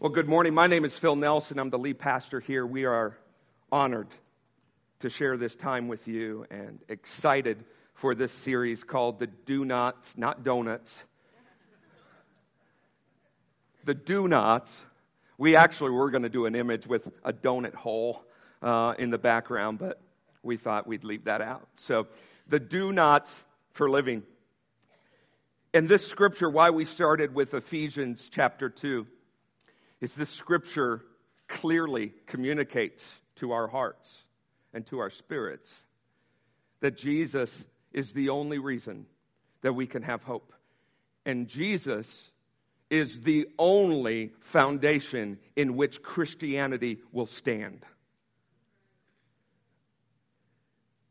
Well, good morning. My name is Phil Nelson. I'm the lead pastor here. We are honored to share this time with you and excited for this series called The Do Nots, not Donuts. The Do Nots. We actually were going to do an image with a donut hole uh, in the background, but we thought we'd leave that out. So, the Do Nots for living. And this scripture, why we started with Ephesians chapter 2 is this scripture clearly communicates to our hearts and to our spirits that Jesus is the only reason that we can have hope. And Jesus is the only foundation in which Christianity will stand.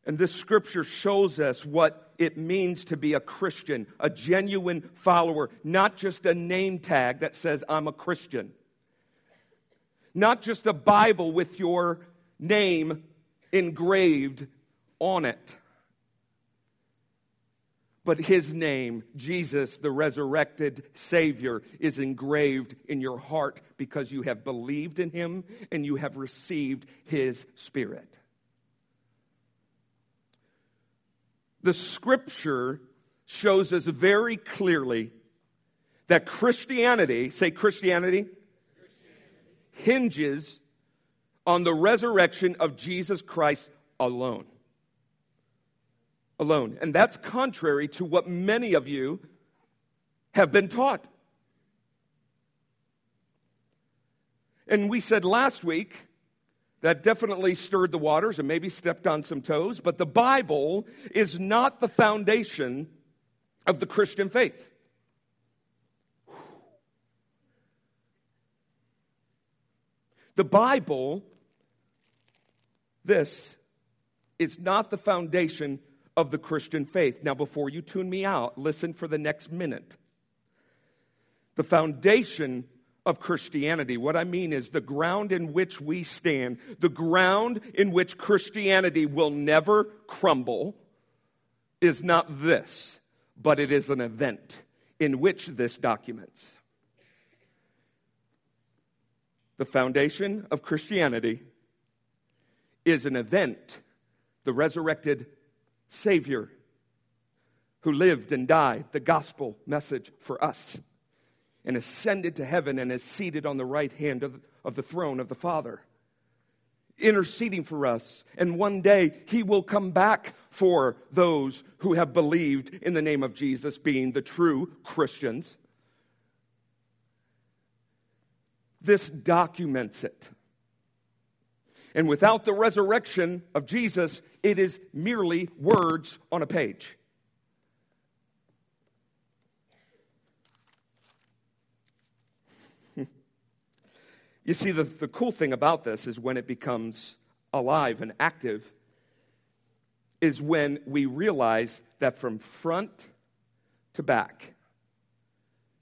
And this scripture shows us what it means to be a Christian, a genuine follower, not just a name tag that says, I'm a Christian not just a Bible with your name engraved on it, but his name, Jesus, the resurrected Savior, is engraved in your heart because you have believed in him and you have received his Spirit. The scripture shows us very clearly that Christianity, say Christianity, hinges on the resurrection of Jesus Christ alone. Alone. And that's contrary to what many of you have been taught. And we said last week that definitely stirred the waters and maybe stepped on some toes, but the Bible is not the foundation of the Christian faith. The Bible, this, is not the foundation of the Christian faith. Now, before you tune me out, listen for the next minute. The foundation of Christianity, what I mean is the ground in which we stand, the ground in which Christianity will never crumble, is not this, but it is an event in which this documents. The foundation of Christianity is an event, the resurrected Savior who lived and died, the gospel message for us, and ascended to heaven and is seated on the right hand of, of the throne of the Father, interceding for us. And one day he will come back for those who have believed in the name of Jesus, being the true Christians. This documents it. And without the resurrection of Jesus, it is merely words on a page. you see, the, the cool thing about this is when it becomes alive and active, is when we realize that from front to back,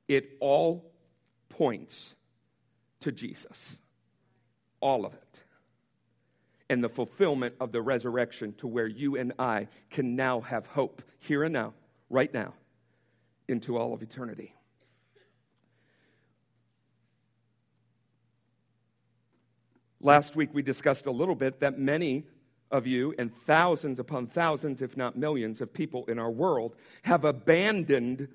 it all points to Jesus. All of it. And the fulfillment of the resurrection to where you and I can now have hope here and now, right now, into all of eternity. Last week we discussed a little bit that many of you, and thousands upon thousands, if not millions, of people in our world have abandoned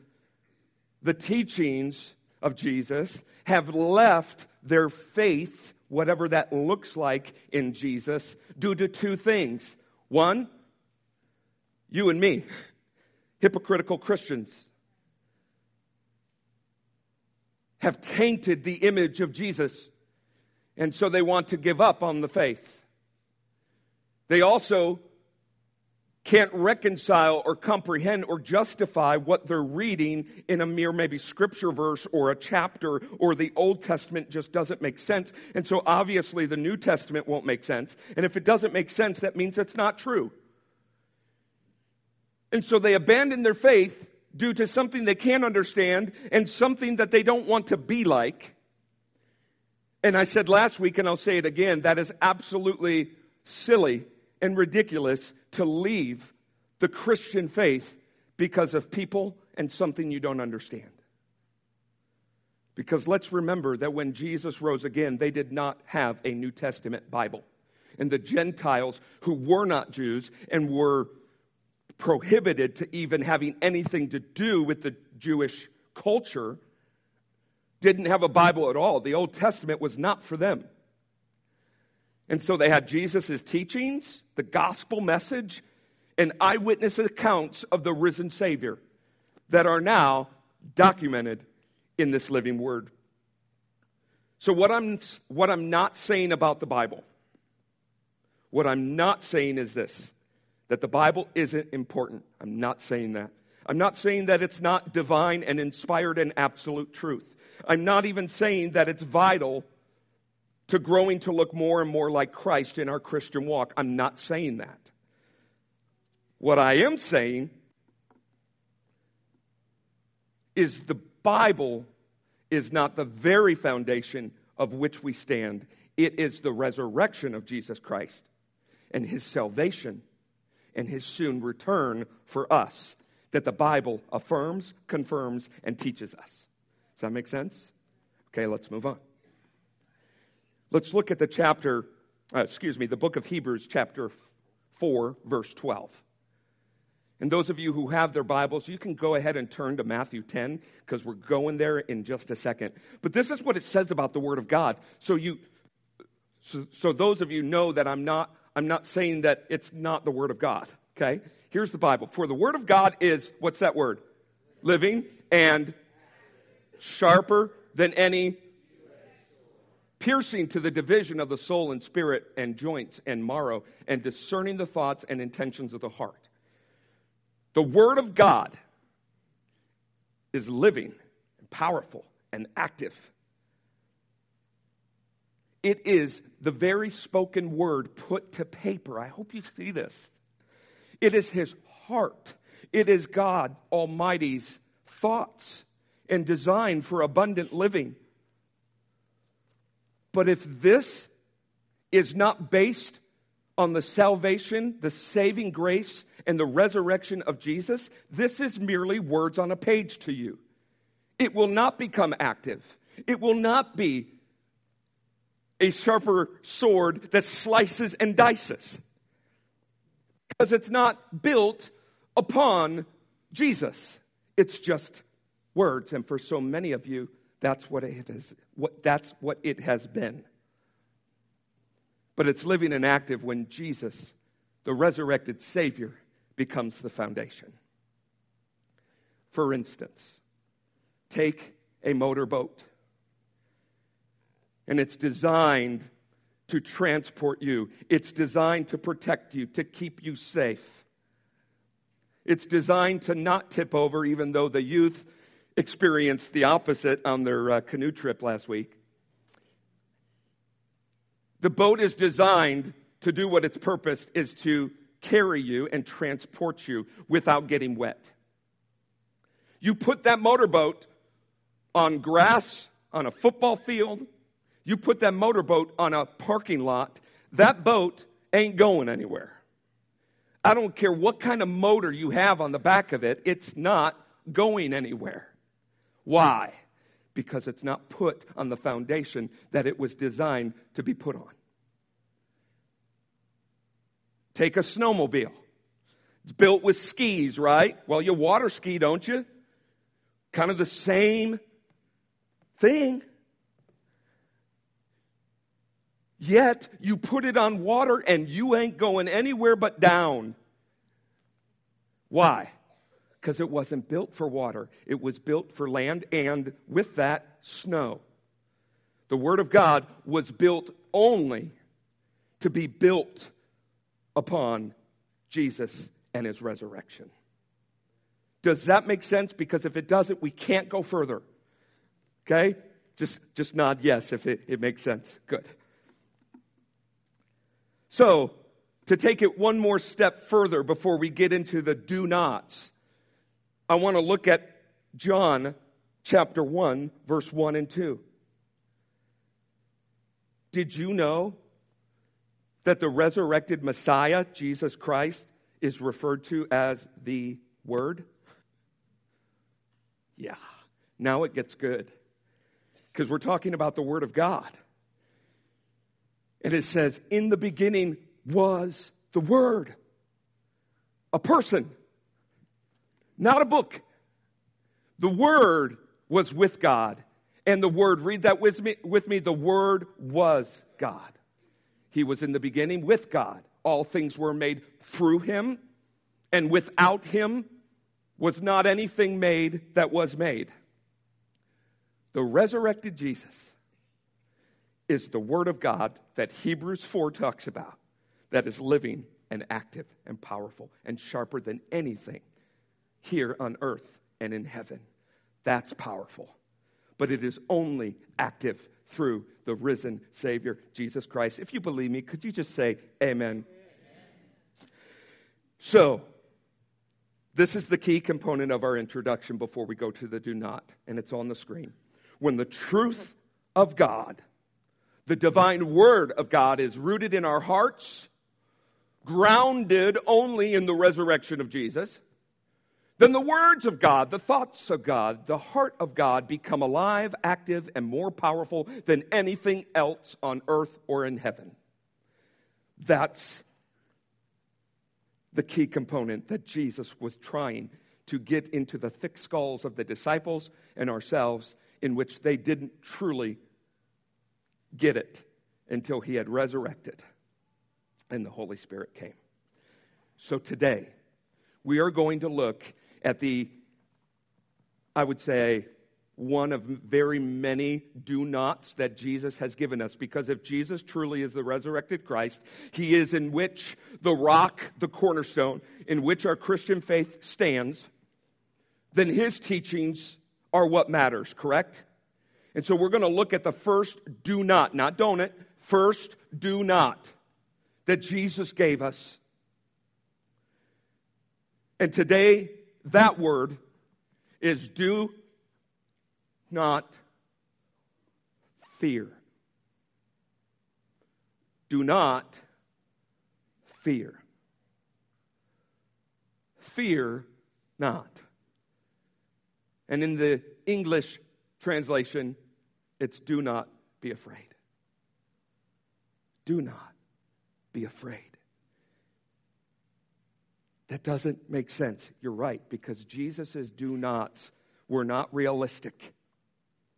the teachings of Jesus, have left their faith, whatever that looks like in Jesus, due to two things. One, you and me, hypocritical Christians, have tainted the image of Jesus, and so they want to give up on the faith. They also can't reconcile or comprehend or justify what they're reading in a mere maybe scripture verse or a chapter or the Old Testament just doesn't make sense. And so obviously the New Testament won't make sense. And if it doesn't make sense, that means it's not true. And so they abandon their faith due to something they can't understand and something that they don't want to be like. And I said last week, and I'll say it again, that is absolutely silly and ridiculous to leave the Christian faith because of people and something you don't understand. Because let's remember that when Jesus rose again, they did not have a New Testament Bible. And the Gentiles who were not Jews and were prohibited to even having anything to do with the Jewish culture didn't have a Bible at all. The Old Testament was not for them. And so they had Jesus' teachings, the gospel message, and eyewitness accounts of the risen Savior that are now documented in this living word. So, what I'm, what I'm not saying about the Bible, what I'm not saying is this that the Bible isn't important. I'm not saying that. I'm not saying that it's not divine and inspired and absolute truth. I'm not even saying that it's vital to growing to look more and more like Christ in our Christian walk. I'm not saying that. What I am saying is the Bible is not the very foundation of which we stand, it is the resurrection of Jesus Christ and his salvation and his soon return for us that the Bible affirms, confirms, and teaches us. Does that make sense? Okay, let's move on. Let's look at the chapter, uh, excuse me, the book of Hebrews, chapter 4, verse 12. And those of you who have their Bibles, you can go ahead and turn to Matthew 10 because we're going there in just a second. But this is what it says about the Word of God. So you, so, so those of you know that I'm not, I'm not saying that it's not the Word of God. Okay, here's the Bible. For the Word of God is what's that word? Living and sharper than any piercing to the division of the soul and spirit and joints and marrow, and discerning the thoughts and intentions of the heart. The Word of God is living and powerful and active. It is the very spoken word put to paper. I hope you see this. It is His heart, it is God Almighty's thoughts and design for abundant living. But if this is not based on the salvation, the saving grace, and the resurrection of Jesus, this is merely words on a page to you. It will not become active. It will not be a sharper sword that slices and dices. Because it's not built upon Jesus. It's just words. And for so many of you, that's what it is. What, that's what it has been. But it's living and active when Jesus, the resurrected Savior, becomes the foundation. For instance, take a motorboat, and it's designed to transport you, it's designed to protect you, to keep you safe. It's designed to not tip over, even though the youth experienced the opposite on their uh, canoe trip last week. The boat is designed to do what its purpose is to carry you and transport you without getting wet. You put that motorboat on grass, on a football field, you put that motorboat on a parking lot, that boat ain't going anywhere. I don't care what kind of motor you have on the back of it, it's not going anywhere. Why? Because it's not put on the foundation that it was designed to be put on. Take a snowmobile. It's built with skis, right? Well, you water ski, don't you? Kind of the same thing. Yet you put it on water and you ain't going anywhere but down. Why? Because it wasn't built for water, it was built for land and with that, snow. The Word of God was built only to be built upon Jesus and his resurrection. Does that make sense? Because if it doesn't, we can't go further. Okay? Just, just nod yes if it, it makes sense. Good. So, to take it one more step further before we get into the do nots, I want to look at John chapter 1, verse 1 and 2. Did you know that the resurrected Messiah, Jesus Christ, is referred to as the Word? Yeah, now it gets good. because we're talking about the Word of God. And it says, In the beginning was the Word, a person, not a book. The Word was with God. And the Word, read that with me, with me the Word was God. He was in the beginning with God. All things were made through him, and without him was not anything made that was made. The resurrected Jesus is the Word of God that Hebrews 4 talks about, that is living and active and powerful and sharper than anything here on earth and in heaven. That's powerful. But it is only active through the risen Savior, Jesus Christ. If you believe me, could you just say amen? amen? So, this is the key component of our introduction before we go to the do not, and it's on the screen. When the truth of God, the divine word of God, is rooted in our hearts, grounded only in the resurrection of Jesus, then the words of God, the thoughts of God, the heart of God become alive, active, and more powerful than anything else on earth or in heaven. That's the key component that Jesus was trying to get into the thick skulls of the disciples and ourselves, in which they didn't truly get it until he had resurrected and the Holy Spirit came. So today, we are going to look at the, I would say, one of very many do nots that Jesus has given us. Because if Jesus truly is the resurrected Christ, he is in which the rock, the cornerstone, in which our Christian faith stands, then his teachings are what matters, correct? And so we're going to look at the first do not, not don't it, first do not that Jesus gave us. And today, that word is do not fear. Do not fear. Fear not. And in the English translation, it's do not be afraid. Do not be afraid. That doesn't make sense. You're right, because Jesus' do nots were not realistic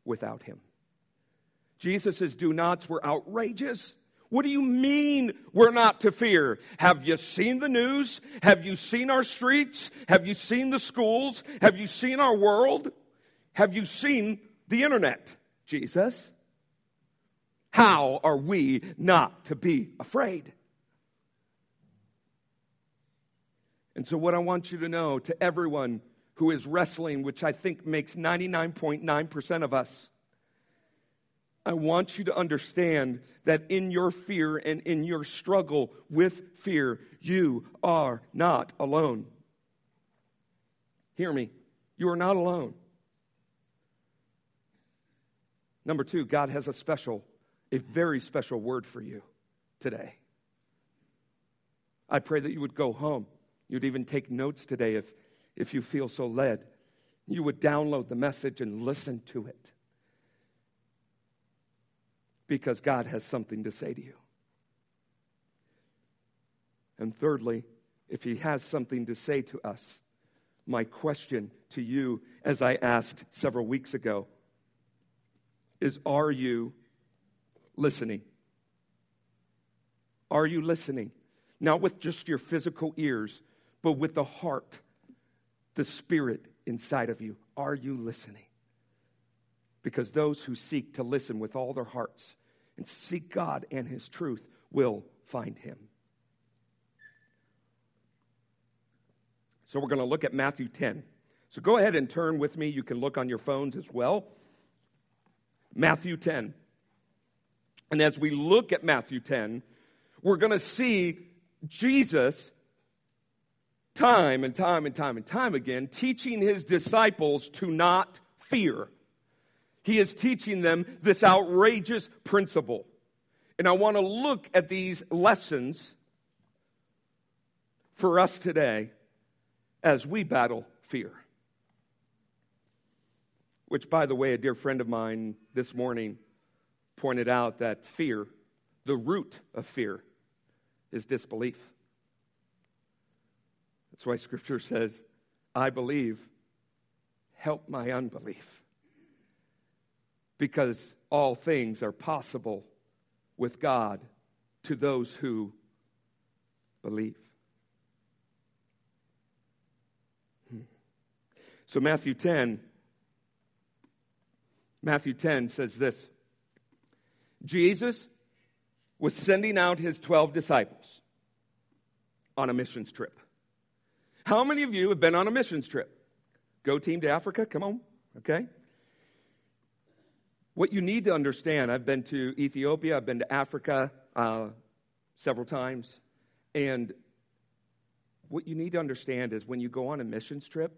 without him. Jesus' do nots were outrageous. What do you mean we're not to fear? Have you seen the news? Have you seen our streets? Have you seen the schools? Have you seen our world? Have you seen the internet? Jesus, how are we not to be afraid? And so, what I want you to know to everyone who is wrestling, which I think makes 99.9% of us, I want you to understand that in your fear and in your struggle with fear, you are not alone. Hear me. You are not alone. Number two, God has a special, a very special word for you today. I pray that you would go home You'd even take notes today if, if you feel so led. You would download the message and listen to it. Because God has something to say to you. And thirdly, if He has something to say to us, my question to you, as I asked several weeks ago, is Are you listening? Are you listening? Not with just your physical ears, but with the heart, the spirit inside of you. Are you listening? Because those who seek to listen with all their hearts and seek God and His truth will find Him. So we're going to look at Matthew 10. So go ahead and turn with me. You can look on your phones as well. Matthew 10. And as we look at Matthew 10, we're going to see Jesus time and time and time and time again, teaching his disciples to not fear. He is teaching them this outrageous principle. And I want to look at these lessons for us today as we battle fear. which, by the way, a dear friend of mine this morning pointed out that fear, the root of fear, is disbelief. That's why Scripture says, I believe, help my unbelief. Because all things are possible with God to those who believe. Hmm. So, Matthew 10, Matthew 10 says this Jesus was sending out his 12 disciples on a missions trip. How many of you have been on a missions trip? Go team to Africa, come on, okay? What you need to understand, I've been to Ethiopia, I've been to Africa uh, several times, and what you need to understand is when you go on a missions trip,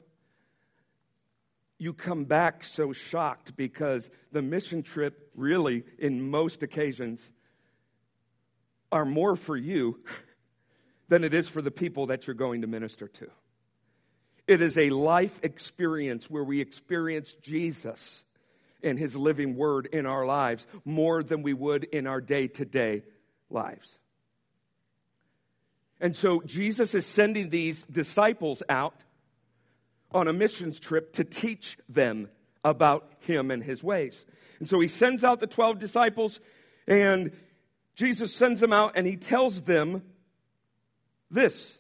you come back so shocked because the mission trip, really, in most occasions, are more for you than it is for the people that you're going to minister to. It is a life experience where we experience Jesus and his living word in our lives more than we would in our day to day lives. And so Jesus is sending these disciples out on a missions trip to teach them about him and his ways. And so he sends out the 12 disciples, and Jesus sends them out and he tells them this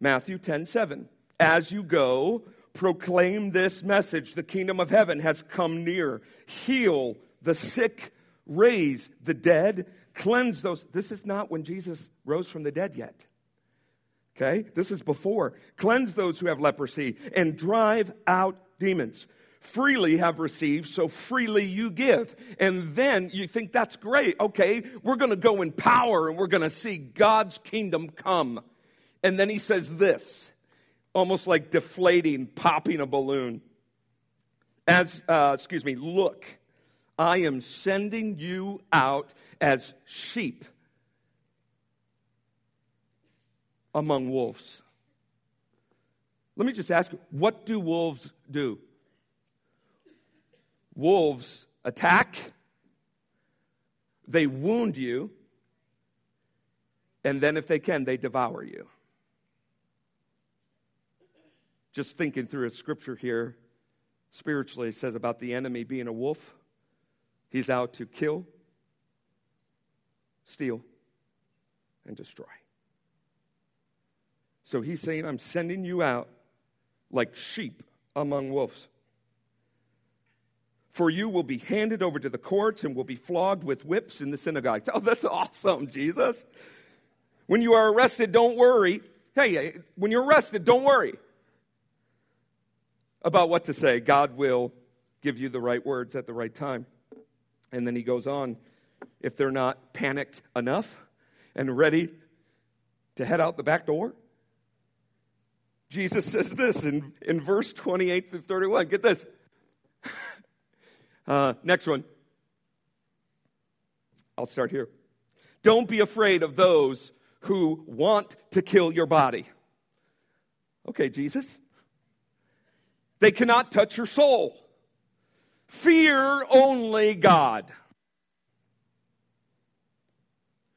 Matthew 10 7. As you go, proclaim this message the kingdom of heaven has come near. Heal the sick, raise the dead, cleanse those. This is not when Jesus rose from the dead yet. Okay? This is before. Cleanse those who have leprosy and drive out demons. Freely have received, so freely you give. And then you think that's great. Okay, we're going to go in power and we're going to see God's kingdom come. And then he says this, almost like deflating, popping a balloon. As, uh, excuse me, look, I am sending you out as sheep among wolves. Let me just ask what do wolves do? Wolves attack, they wound you, and then if they can, they devour you. Just thinking through a scripture here, spiritually, it says about the enemy being a wolf. He's out to kill, steal, and destroy. So he's saying, I'm sending you out like sheep among wolves. For you will be handed over to the courts and will be flogged with whips in the synagogues. Oh, that's awesome, Jesus. When you are arrested, don't worry. Hey, when you're arrested, don't worry about what to say. God will give you the right words at the right time. And then he goes on if they're not panicked enough and ready to head out the back door, Jesus says this in, in verse 28 through 31. Get this. Uh, next one. I'll start here. Don't be afraid of those who want to kill your body. Okay, Jesus. They cannot touch your soul. Fear only God,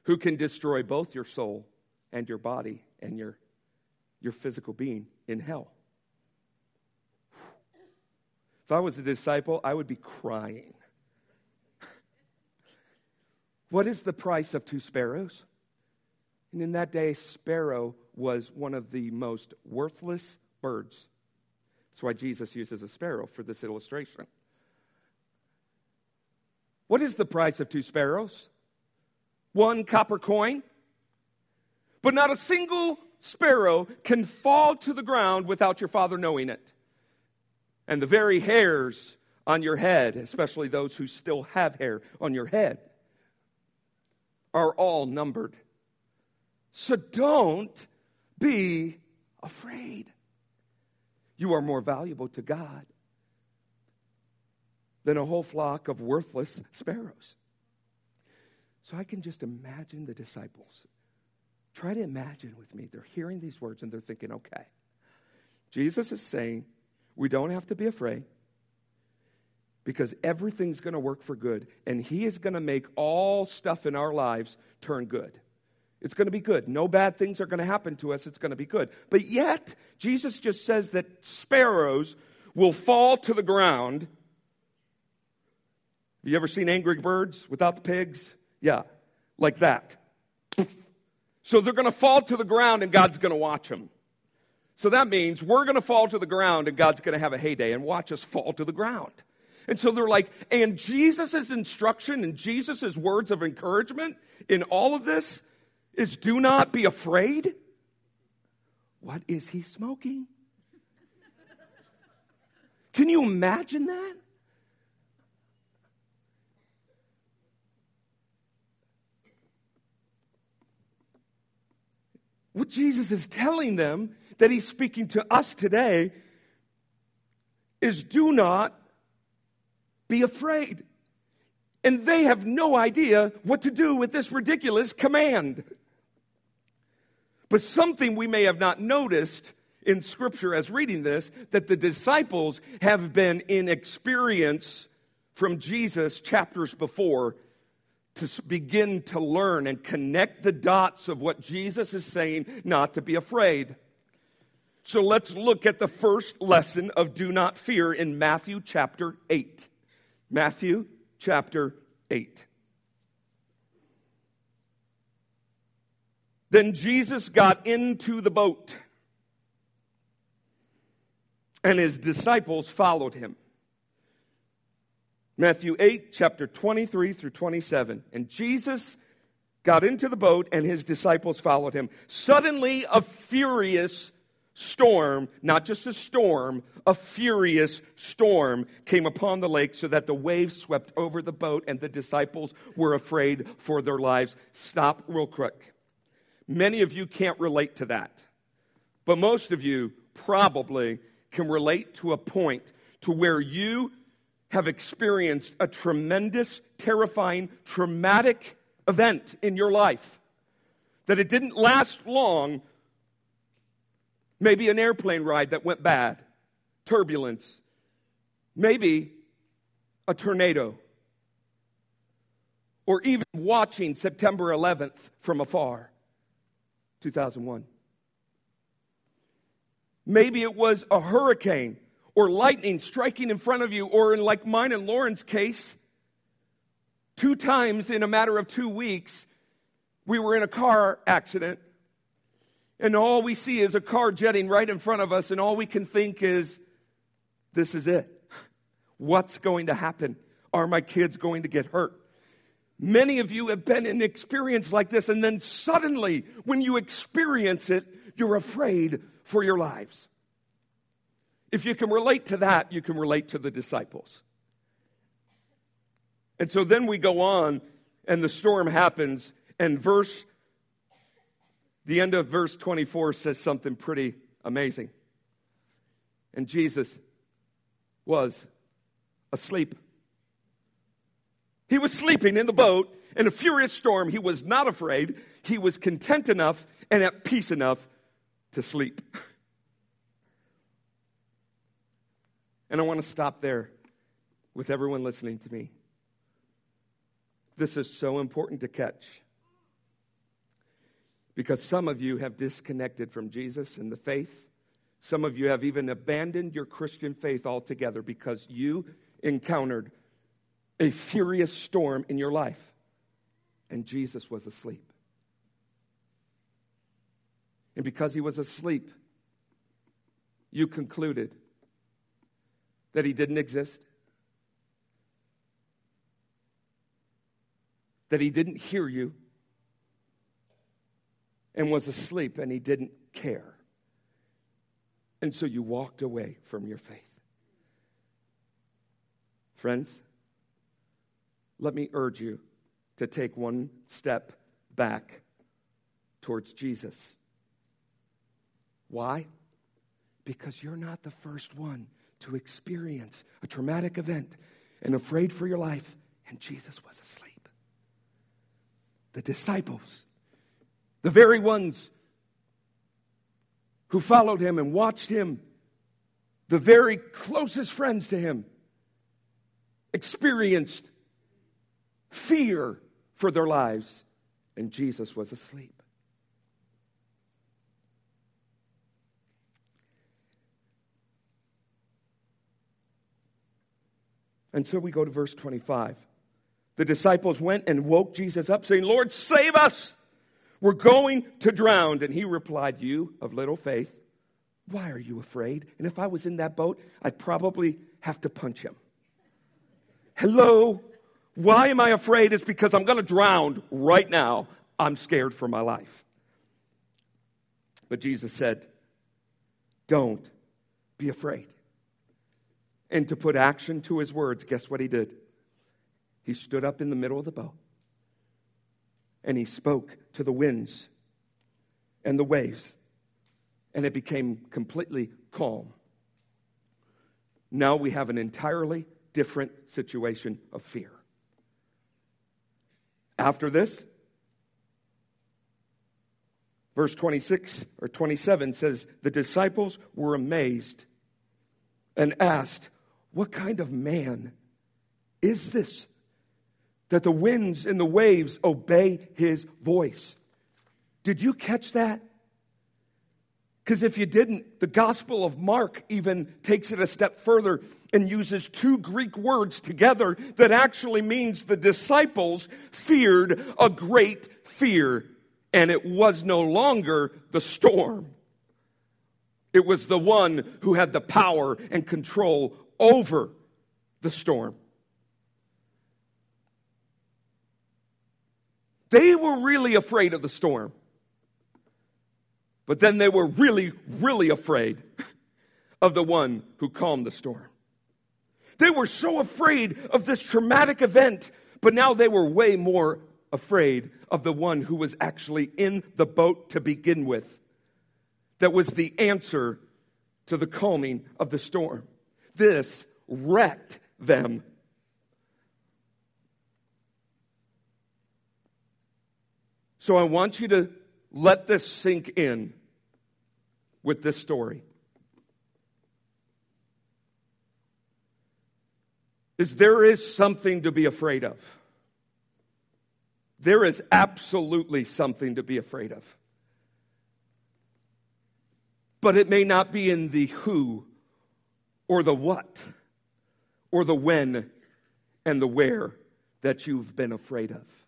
who can destroy both your soul and your body and your your physical being in hell. If I was a disciple, I would be crying. what is the price of two sparrows? And in that day, sparrow was one of the most worthless birds. That's why Jesus uses a sparrow for this illustration. What is the price of two sparrows? One copper coin. But not a single sparrow can fall to the ground without your father knowing it. And the very hairs on your head, especially those who still have hair on your head, are all numbered. So don't be afraid. You are more valuable to God than a whole flock of worthless sparrows. So I can just imagine the disciples Try to imagine with me. They're hearing these words and they're thinking, okay, Jesus is saying we don't have to be afraid. because everything's going to work for good, and He is going to make all stuff in our lives turn good. It's going to be good. No bad things are going to happen to us. It's going to be good. But yet, Jesus just says that sparrows will fall to the ground. Have you ever seen angry birds without the pigs? Yeah, like that. So they're going to fall to the ground and God's going to watch them. So that means we're going to fall to the ground and God's going to have a heyday and watch us fall to the ground. And so they're like, and Jesus' instruction and Jesus' words of encouragement in all of this is do not be afraid. What is he smoking? Can you imagine that? What Jesus is telling them that he's speaking to us today is do not be afraid. And they have no idea what to do with this ridiculous command. But something we may have not noticed in Scripture as reading this that the disciples have been in experience from Jesus chapters before to begin to learn and connect the dots of what Jesus is saying, not to be afraid. So let's look at the first lesson of do not fear in Matthew chapter 8. Matthew chapter 8. Then Jesus got into the boat, and his disciples followed him. Matthew 8, chapter 23 through 27. And Jesus got into the boat, and his disciples followed him. Suddenly, a furious storm, not just a storm, a furious storm came upon the lake so that the waves swept over the boat, and the disciples were afraid for their lives. Stop real quick. Many of you can't relate to that, but most of you probably can relate to a point to where you have experienced a tremendous, terrifying, traumatic event in your life. That it didn't last long. Maybe an airplane ride that went bad, turbulence, maybe a tornado, or even watching September 11th from afar, 2001. Maybe it was a hurricane or lightning striking in front of you, or in like mine and Lauren's case, two times in a matter of two weeks, we were in a car accident, and all we see is a car jetting right in front of us, and all we can think is, this is it. What's going to happen? Are my kids going to get hurt? Many of you have been in experience like this, and then suddenly, when you experience it, you're afraid for your lives. If you can relate to that, you can relate to the disciples. And so then we go on, and the storm happens, and verse, the end of verse 24 says something pretty amazing. And Jesus was asleep. He was sleeping in the boat in a furious storm. He was not afraid. He was content enough and at peace enough to sleep. And I want to stop there with everyone listening to me. This is so important to catch. Because some of you have disconnected from Jesus and the faith. Some of you have even abandoned your Christian faith altogether because you encountered a furious storm in your life and Jesus was asleep. And because he was asleep, you concluded that he didn't exist? That he didn't hear you and was asleep and he didn't care. And so you walked away from your faith. Friends, let me urge you to take one step back towards Jesus. Why? Because you're not the first one to experience a traumatic event and afraid for your life, and Jesus was asleep. The disciples, the very ones who followed him and watched him, the very closest friends to him, experienced fear for their lives, and Jesus was asleep. And so we go to verse 25. The disciples went and woke Jesus up, saying, Lord, save us! We're going to drown. And he replied, You of little faith, why are you afraid? And if I was in that boat, I'd probably have to punch him. Hello? Why am I afraid? It's because I'm going to drown right now. I'm scared for my life. But Jesus said, Don't be afraid. And to put action to his words, guess what he did? He stood up in the middle of the boat and he spoke to the winds and the waves, and it became completely calm. Now we have an entirely different situation of fear. After this, verse 26 or 27 says, The disciples were amazed and asked, What kind of man is this that the winds and the waves obey his voice? Did you catch that? Because if you didn't, the Gospel of Mark even takes it a step further and uses two Greek words together that actually means the disciples feared a great fear, and it was no longer the storm. It was the one who had the power and control over the storm. They were really afraid of the storm. But then they were really, really afraid of the one who calmed the storm. They were so afraid of this traumatic event, but now they were way more afraid of the one who was actually in the boat to begin with. That was the answer to the calming of the storm. This wrecked them. So I want you to let this sink in with this story. Is there is something to be afraid of. There is absolutely something to be afraid of. But it may not be in the who or the what or the when and the where that you've been afraid of.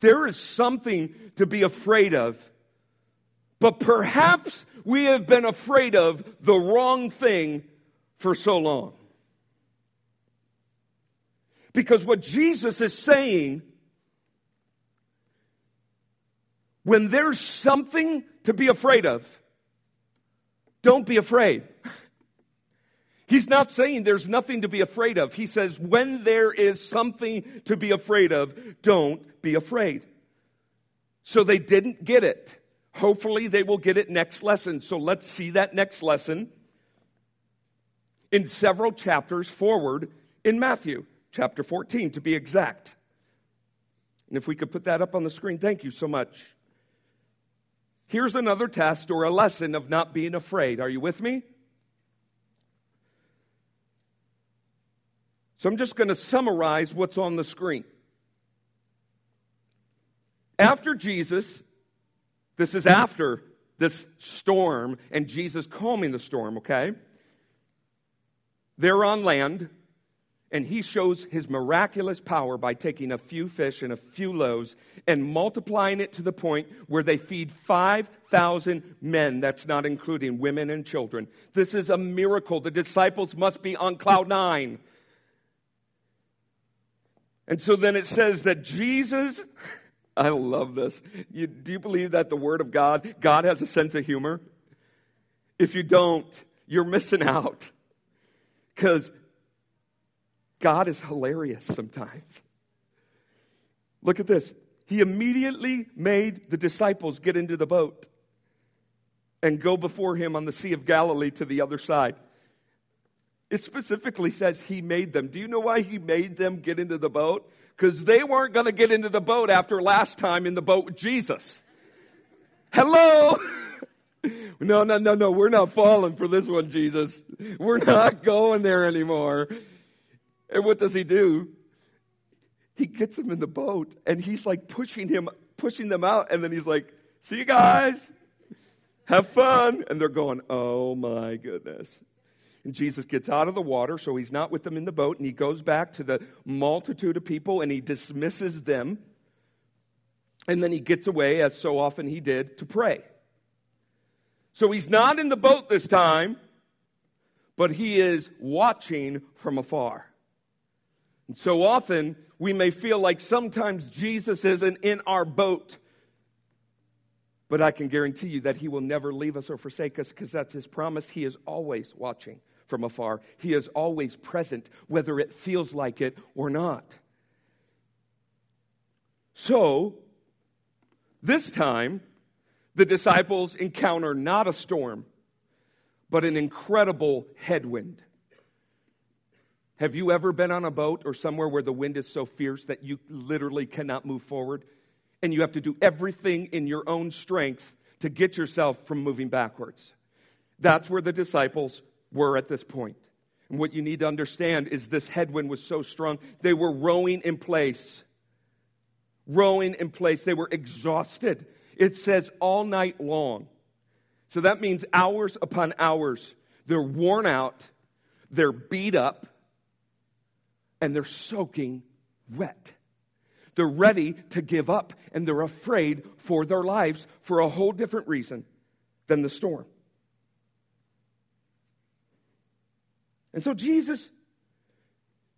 There is something to be afraid of. But perhaps we have been afraid of the wrong thing for so long. Because what Jesus is saying, when there's something to be afraid of, don't be afraid. He's not saying there's nothing to be afraid of. He says, when there is something to be afraid of, don't be afraid. So they didn't get it. Hopefully, they will get it next lesson. So let's see that next lesson in several chapters forward in Matthew, chapter 14 to be exact. And if we could put that up on the screen, thank you so much. Here's another test or a lesson of not being afraid. Are you with me? So I'm just going to summarize what's on the screen. After Jesus, this is after this storm and Jesus calming the storm, okay? They're on land, and he shows his miraculous power by taking a few fish and a few loaves and multiplying it to the point where they feed 5,000 men. That's not including women and children. This is a miracle. The disciples must be on cloud nine. And so then it says that Jesus I love this. You, do you believe that the Word of God, God has a sense of humor? If you don't, you're missing out. Because God is hilarious sometimes. Look at this. He immediately made the disciples get into the boat and go before him on the Sea of Galilee to the other side. It specifically says he made them. Do you know why he made them get into the boat? because they weren't going to get into the boat after last time in the boat with Jesus. Hello? no, no, no, no. We're not falling for this one, Jesus. We're not going there anymore. And what does he do? He gets him in the boat and he's like pushing him, pushing them out. And then he's like, See you guys. Have fun. And they're going, Oh my goodness. And Jesus gets out of the water, so he's not with them in the boat, and he goes back to the multitude of people and he dismisses them. And then he gets away, as so often he did, to pray. So he's not in the boat this time, but he is watching from afar. And so often we may feel like sometimes Jesus isn't in our boat. But I can guarantee you that he will never leave us or forsake us because that's his promise. He is always watching from afar, he is always present, whether it feels like it or not. So, this time, the disciples encounter not a storm, but an incredible headwind. Have you ever been on a boat or somewhere where the wind is so fierce that you literally cannot move forward? And you have to do everything in your own strength to get yourself from moving backwards. That's where the disciples were at this point. And what you need to understand is this headwind was so strong, they were rowing in place. Rowing in place. They were exhausted. It says all night long. So that means hours upon hours. They're worn out, they're beat up, and they're soaking wet. They're ready to give up, and they're afraid for their lives for a whole different reason than the storm. And so Jesus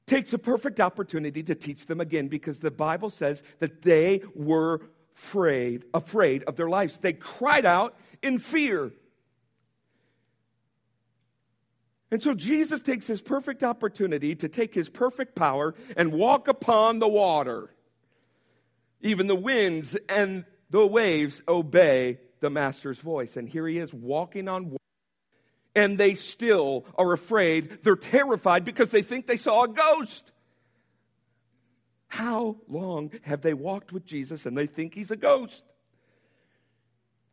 takes a perfect opportunity to teach them again because the Bible says that they were afraid, afraid of their lives. They cried out in fear. And so Jesus takes his perfect opportunity to take his perfect power and walk upon the water. Even the winds and the waves obey the master's voice. And here he is walking on water and they still are afraid. They're terrified because they think they saw a ghost. How long have they walked with Jesus and they think he's a ghost?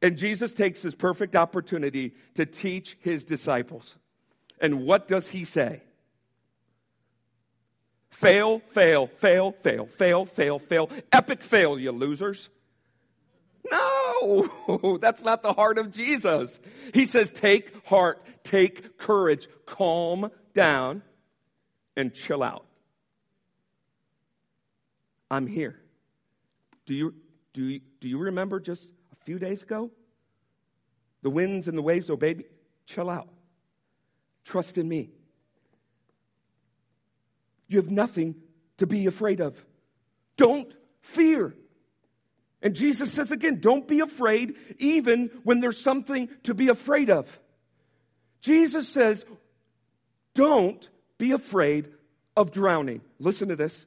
And Jesus takes this perfect opportunity to teach his disciples. And what does he say? Fail, fail, fail, fail, fail, fail, fail. Epic fail, you losers. No, that's not the heart of Jesus. He says, take heart, take courage, calm down, and chill out. I'm here. Do you, do you, do you remember just a few days ago? The winds and the waves oh, obeyed me. Chill out. Trust in me. You have nothing to be afraid of. Don't fear. And Jesus says again, don't be afraid even when there's something to be afraid of. Jesus says, don't be afraid of drowning. Listen to this.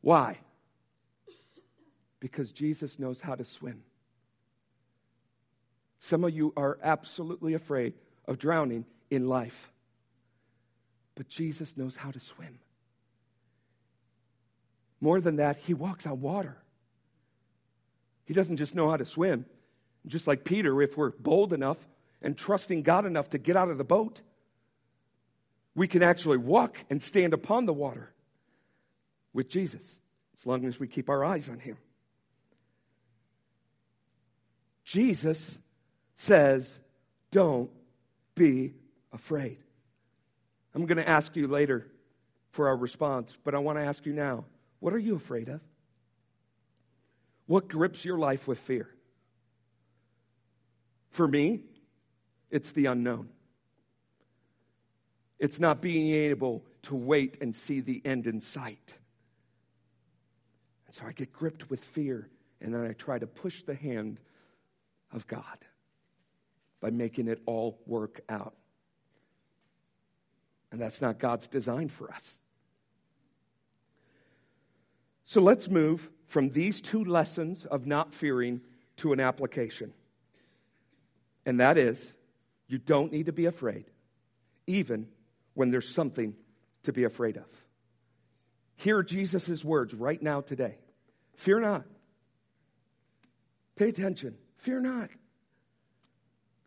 Why? Because Jesus knows how to swim. Some of you are absolutely afraid of drowning in life. But Jesus knows how to swim. More than that, he walks on water. He doesn't just know how to swim. Just like Peter, if we're bold enough and trusting God enough to get out of the boat, we can actually walk and stand upon the water with Jesus as long as we keep our eyes on Him. Jesus says, Don't be afraid. I'm going to ask you later for our response, but I want to ask you now what are you afraid of? What grips your life with fear? For me, it's the unknown. It's not being able to wait and see the end in sight. And so I get gripped with fear, and then I try to push the hand of God by making it all work out. And that's not God's design for us. So let's move from these two lessons of not fearing to an application. And that is, you don't need to be afraid, even when there's something to be afraid of. Hear Jesus' words right now today Fear not. Pay attention. Fear not.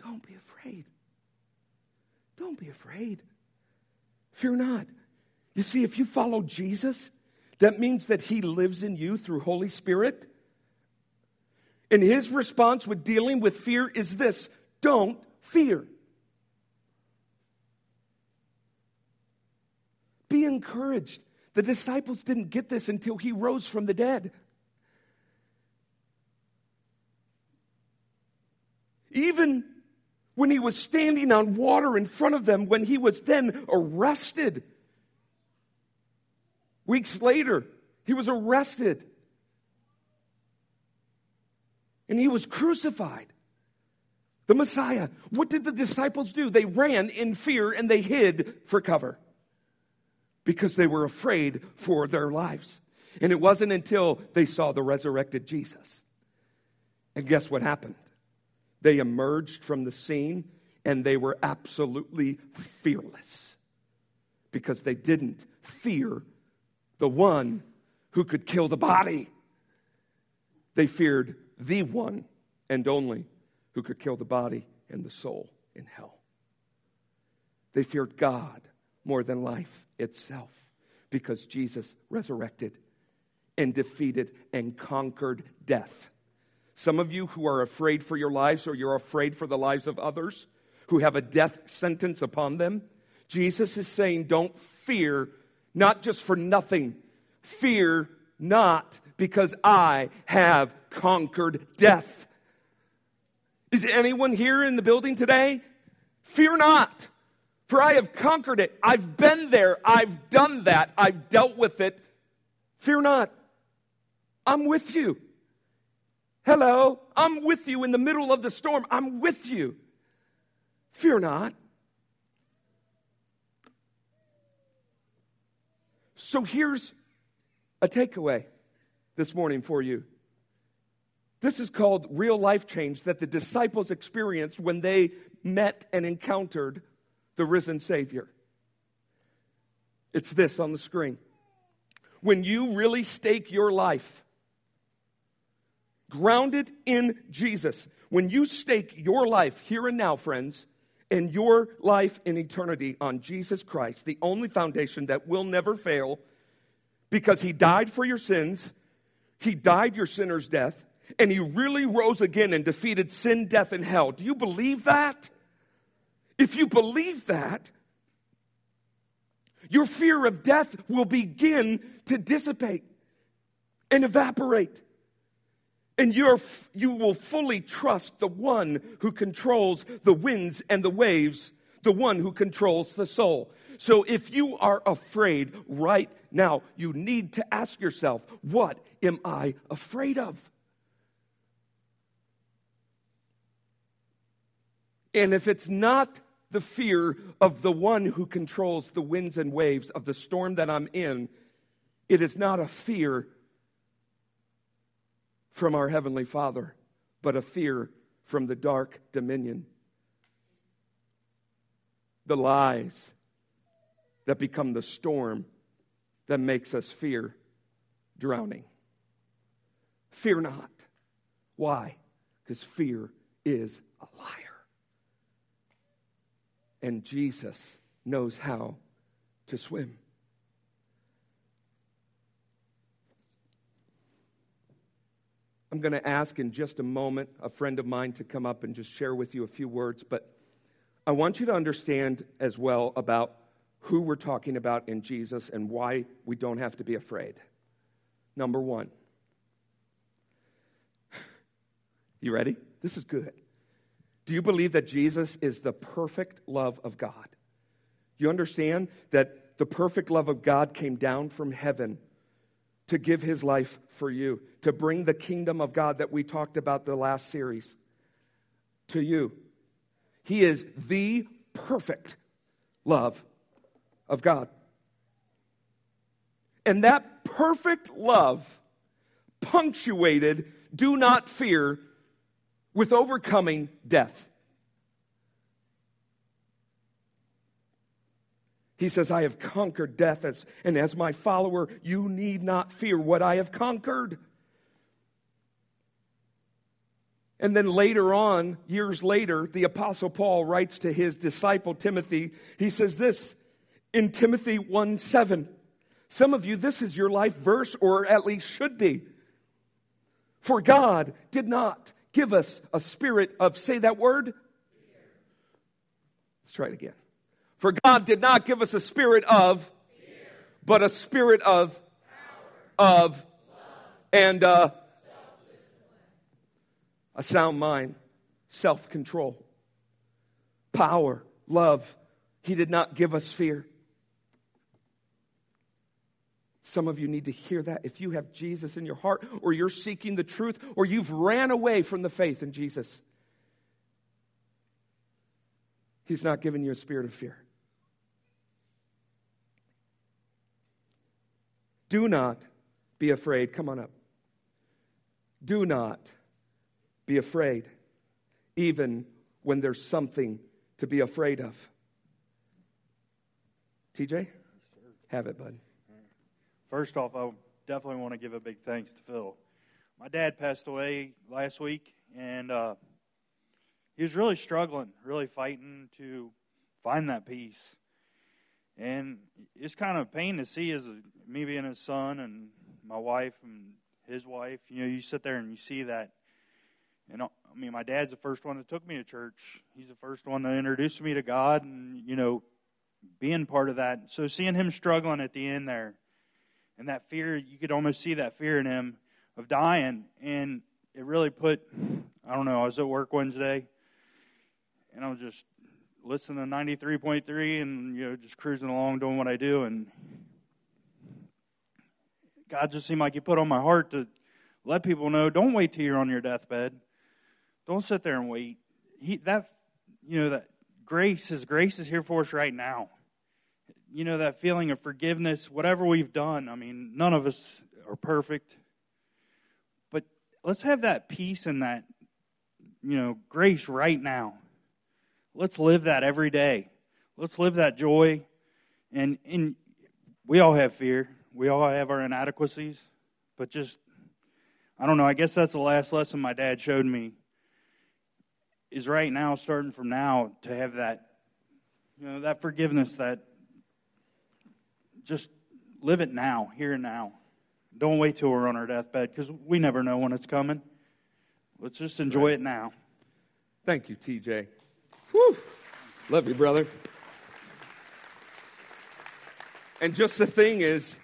Don't be afraid. Don't be afraid. Fear not. You see, if you follow Jesus, that means that he lives in you through Holy Spirit. And his response with dealing with fear is this don't fear. Be encouraged. The disciples didn't get this until he rose from the dead. Even when he was standing on water in front of them, when he was then arrested. Weeks later, he was arrested and he was crucified. The Messiah. What did the disciples do? They ran in fear and they hid for cover because they were afraid for their lives. And it wasn't until they saw the resurrected Jesus. And guess what happened? They emerged from the scene and they were absolutely fearless because they didn't fear the one who could kill the body. They feared the one and only who could kill the body and the soul in hell. They feared God more than life itself because Jesus resurrected and defeated and conquered death. Some of you who are afraid for your lives or you're afraid for the lives of others who have a death sentence upon them, Jesus is saying, Don't fear, not just for nothing. Fear not because I have conquered death. Is anyone here in the building today? Fear not, for I have conquered it. I've been there. I've done that. I've dealt with it. Fear not. I'm with you. Hello, I'm with you in the middle of the storm. I'm with you. Fear not. So here's a takeaway this morning for you. This is called real life change that the disciples experienced when they met and encountered the risen Savior. It's this on the screen. When you really stake your life grounded in Jesus, when you stake your life here and now, friends, and your life in eternity on Jesus Christ, the only foundation that will never fail, because He died for your sins he died your sinner's death, and he really rose again and defeated sin, death, and hell. Do you believe that? If you believe that, your fear of death will begin to dissipate and evaporate. And you're, you will fully trust the one who controls the winds and the waves, the one who controls the soul. So if you are afraid right now, you need to ask yourself, what am I afraid of? And if it's not the fear of the one who controls the winds and waves of the storm that I'm in, it is not a fear from our Heavenly Father, but a fear from the dark dominion. The lies that become the storm that makes us fear drowning. Fear not. Why? Because fear is a liar. And Jesus knows how to swim. I'm going to ask in just a moment a friend of mine to come up and just share with you a few words, but I want you to understand as well about who we're talking about in Jesus and why we don't have to be afraid. Number one. You ready? This is good. Do you believe that Jesus is the perfect love of God? You understand that the perfect love of God came down from heaven to give his life for you, to bring the kingdom of God that we talked about the last series to you. He is the perfect love of God. And that perfect love punctuated do not fear with overcoming death. He says, I have conquered death, as, and as my follower, you need not fear what I have conquered. And then later on, years later, the Apostle Paul writes to his disciple Timothy, he says this in Timothy 1 7. Some of you, this is your life verse, or at least should be. For God did not give us a spirit of, say that word. Let's try it again. For God did not give us a spirit of, but a spirit of, of, and uh, a sound mind, self control, power, love. He did not give us fear. Some of you need to hear that. If you have Jesus in your heart, or you're seeking the truth, or you've ran away from the faith in Jesus, He's not giving you a spirit of fear. Do not be afraid. Come on up. Do not be afraid, even when there's something to be afraid of. TJ? Have it, bud. First off, I definitely want to give a big thanks to Phil. My dad passed away last week, and uh, he was really struggling, really fighting to find that peace. And it's kind of a pain to see as me being his son and my wife and his wife. You know, you sit there and you see that. And uh, I mean, my dad's the first one that took me to church. He's the first one that introduced me to God, and you know, being part of that. So seeing him struggling at the end there, and that fear, you could almost see that fear in him of dying. And it really put, I don't know, I was at work Wednesday and I was just listening to 93.3 and, you know, just cruising along doing what I do. And God just seemed like He put on my heart to let people know don't wait till you're on your deathbed. Don't sit there and wait. He, that, you know, that grace, His grace is here for us right now you know, that feeling of forgiveness, whatever we've done. I mean, none of us are perfect. But let's have that peace and that, you know, grace right now. Let's live that every day. Let's live that joy. And, and we all have fear, we all have our inadequacies. But just, I don't know, I guess that's the last lesson my dad showed me is right now, starting from now, to have that, you know, that forgiveness, that just live it now, here and now. Don't wait till we're on our deathbed because we never know when it's coming. Let's just enjoy right. it now. Thank you, TJ. Whew. Love you, brother. And just the thing is,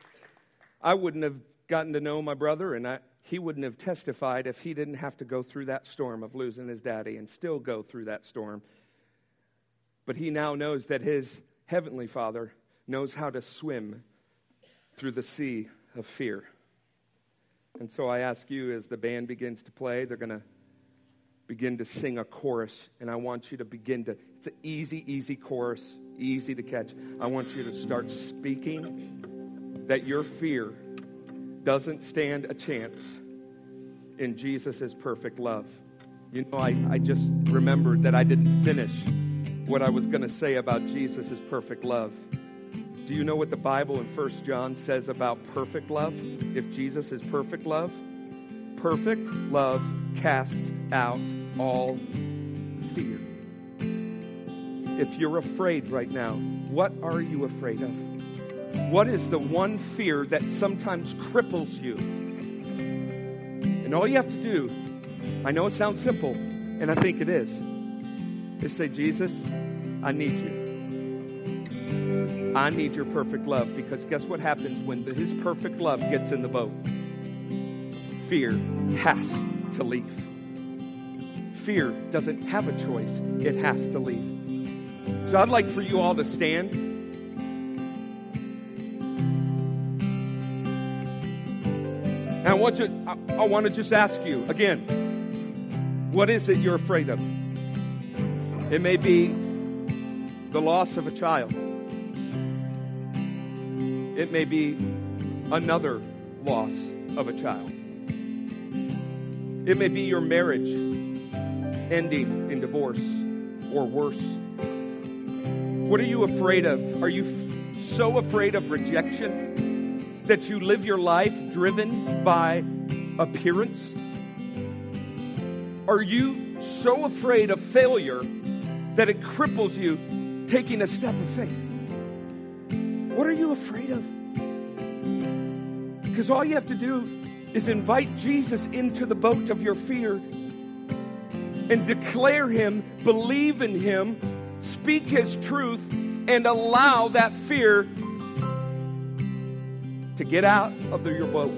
I wouldn't have gotten to know my brother, and I, he wouldn't have testified if he didn't have to go through that storm of losing his daddy and still go through that storm. But he now knows that his heavenly father knows how to swim through the sea of fear. And so I ask you, as the band begins to play, they're going to begin to sing a chorus. And I want you to begin to, it's an easy, easy chorus, easy to catch. I want you to start speaking that your fear doesn't stand a chance in Jesus' perfect love. You know, I, I just remembered that I didn't finish what I was going to say about Jesus' perfect love. Do you know what the Bible in 1 John says about perfect love? If Jesus is perfect love, perfect love casts out all fear. If you're afraid right now, what are you afraid of? What is the one fear that sometimes cripples you? And all you have to do, I know it sounds simple, and I think it is, is say, Jesus, I need you. I need your perfect love because guess what happens when his perfect love gets in the boat? Fear has to leave. Fear doesn't have a choice, it has to leave. So I'd like for you all to stand. And I want, you, I, I want to just ask you again what is it you're afraid of? It may be the loss of a child. It may be another loss of a child. It may be your marriage ending in divorce or worse. What are you afraid of? Are you f- so afraid of rejection that you live your life driven by appearance? Are you so afraid of failure that it cripples you taking a step of faith? What are you afraid of? Because all you have to do is invite Jesus into the boat of your fear and declare Him, believe in Him, speak His truth, and allow that fear to get out of the, your boat.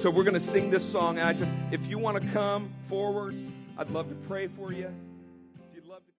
So we're going to sing this song. I just, if you want to come forward, I'd love to pray for you.